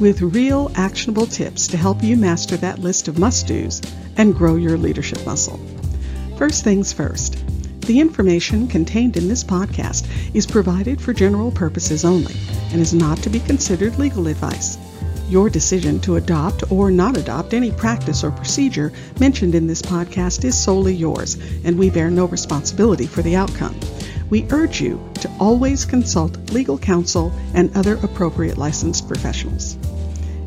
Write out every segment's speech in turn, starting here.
with real actionable tips to help you master that list of must do's and grow your leadership muscle. First things first. The information contained in this podcast is provided for general purposes only and is not to be considered legal advice. Your decision to adopt or not adopt any practice or procedure mentioned in this podcast is solely yours, and we bear no responsibility for the outcome. We urge you to always consult legal counsel and other appropriate licensed professionals.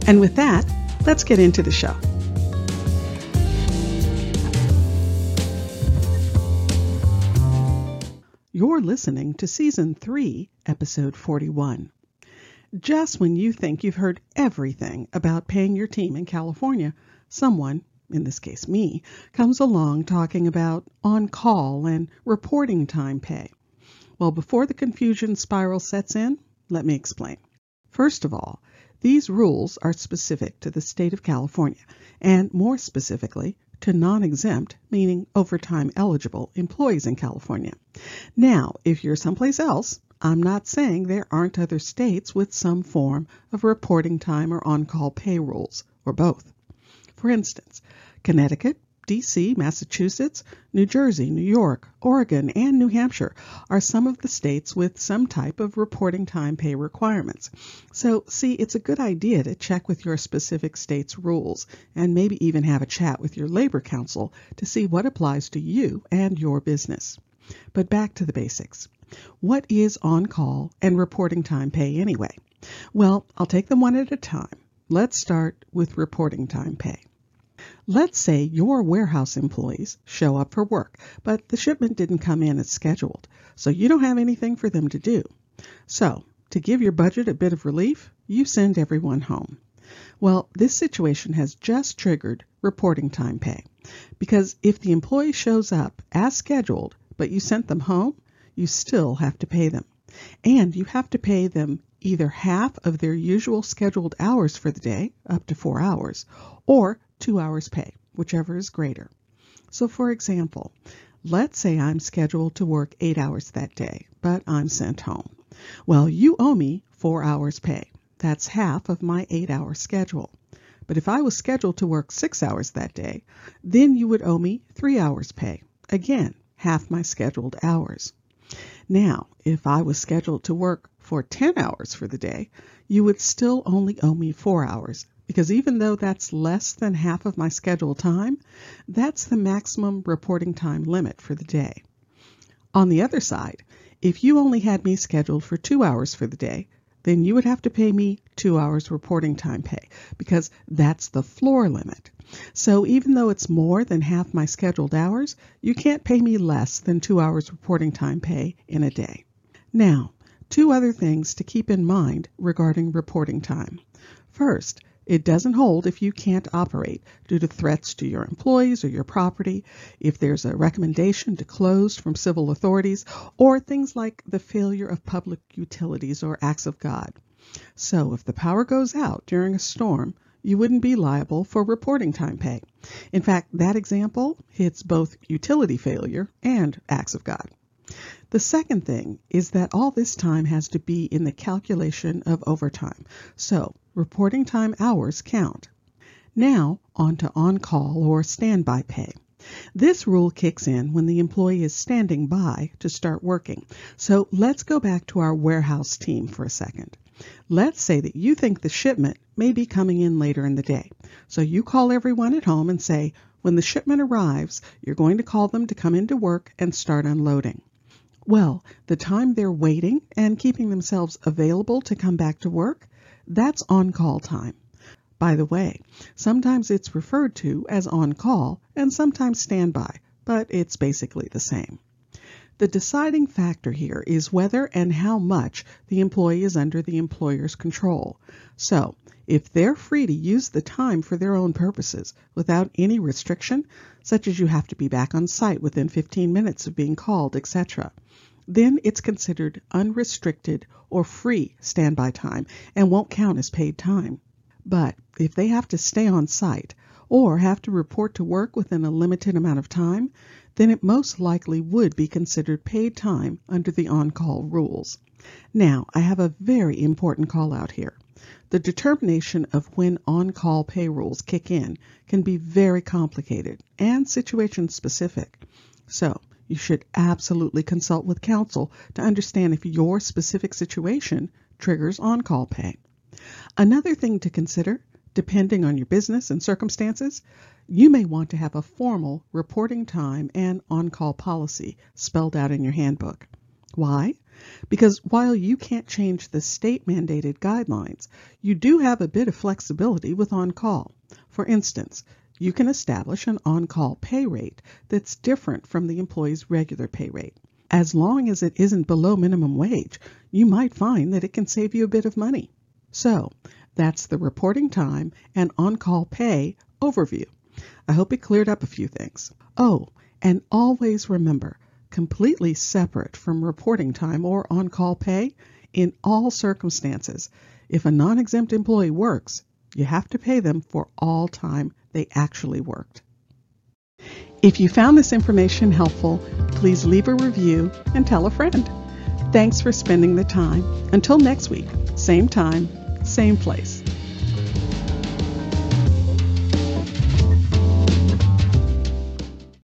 And with that, let's get into the show. You're listening to Season 3, Episode 41. Just when you think you've heard everything about paying your team in California, someone, in this case me, comes along talking about on call and reporting time pay. Well, before the confusion spiral sets in, let me explain. First of all, these rules are specific to the state of California, and more specifically, to non-exempt, meaning overtime eligible, employees in California. Now, if you're someplace else, I'm not saying there aren't other states with some form of reporting time or on-call pay rules, or both. For instance, Connecticut, D.C., Massachusetts, New Jersey, New York, Oregon, and New Hampshire are some of the states with some type of reporting time pay requirements. So, see, it's a good idea to check with your specific state's rules and maybe even have a chat with your labor counsel to see what applies to you and your business. But back to the basics. What is on call and reporting time pay anyway? Well, I'll take them one at a time. Let's start with reporting time pay. Let's say your warehouse employees show up for work, but the shipment didn't come in as scheduled, so you don't have anything for them to do. So, to give your budget a bit of relief, you send everyone home. Well, this situation has just triggered reporting time pay. Because if the employee shows up as scheduled, but you sent them home, you still have to pay them. And you have to pay them either half of their usual scheduled hours for the day, up to four hours, or two hours pay, whichever is greater. So, for example, let's say I'm scheduled to work eight hours that day, but I'm sent home. Well, you owe me four hours pay. That's half of my eight hour schedule. But if I was scheduled to work six hours that day, then you would owe me three hours pay. Again, half my scheduled hours. Now, if I was scheduled to work for 10 hours for the day, you would still only owe me four hours because even though that's less than half of my scheduled time, that's the maximum reporting time limit for the day. On the other side, if you only had me scheduled for two hours for the day, then you would have to pay me two hours reporting time pay because that's the floor limit. So even though it's more than half my scheduled hours, you can't pay me less than two hours reporting time pay in a day. Now, two other things to keep in mind regarding reporting time. First, it doesn't hold if you can't operate due to threats to your employees or your property, if there's a recommendation to close from civil authorities, or things like the failure of public utilities or acts of God. So if the power goes out during a storm, you wouldn't be liable for reporting time pay. In fact, that example hits both utility failure and acts of God. The second thing is that all this time has to be in the calculation of overtime. So reporting time hours count. Now, on to on call or standby pay. This rule kicks in when the employee is standing by to start working. So let's go back to our warehouse team for a second. Let's say that you think the shipment may be coming in later in the day. So you call everyone at home and say, when the shipment arrives, you're going to call them to come into work and start unloading. Well, the time they're waiting and keeping themselves available to come back to work, that's on call time. By the way, sometimes it's referred to as on call and sometimes standby, but it's basically the same. The deciding factor here is whether and how much the employee is under the employer's control. So, if they're free to use the time for their own purposes without any restriction, such as you have to be back on site within 15 minutes of being called, etc., then it's considered unrestricted or free standby time and won't count as paid time. But if they have to stay on site or have to report to work within a limited amount of time, then it most likely would be considered paid time under the on call rules. Now, I have a very important call out here. The determination of when on call pay rules kick in can be very complicated and situation specific. So, you should absolutely consult with counsel to understand if your specific situation triggers on call pay. Another thing to consider, depending on your business and circumstances, you may want to have a formal reporting time and on call policy spelled out in your handbook. Why? Because while you can't change the state mandated guidelines, you do have a bit of flexibility with on call. For instance, you can establish an on call pay rate that's different from the employee's regular pay rate. As long as it isn't below minimum wage, you might find that it can save you a bit of money. So, that's the reporting time and on call pay overview. I hope it cleared up a few things. Oh, and always remember completely separate from reporting time or on call pay in all circumstances. If a non exempt employee works, you have to pay them for all time they actually worked. If you found this information helpful, please leave a review and tell a friend. Thanks for spending the time. Until next week, same time, same place.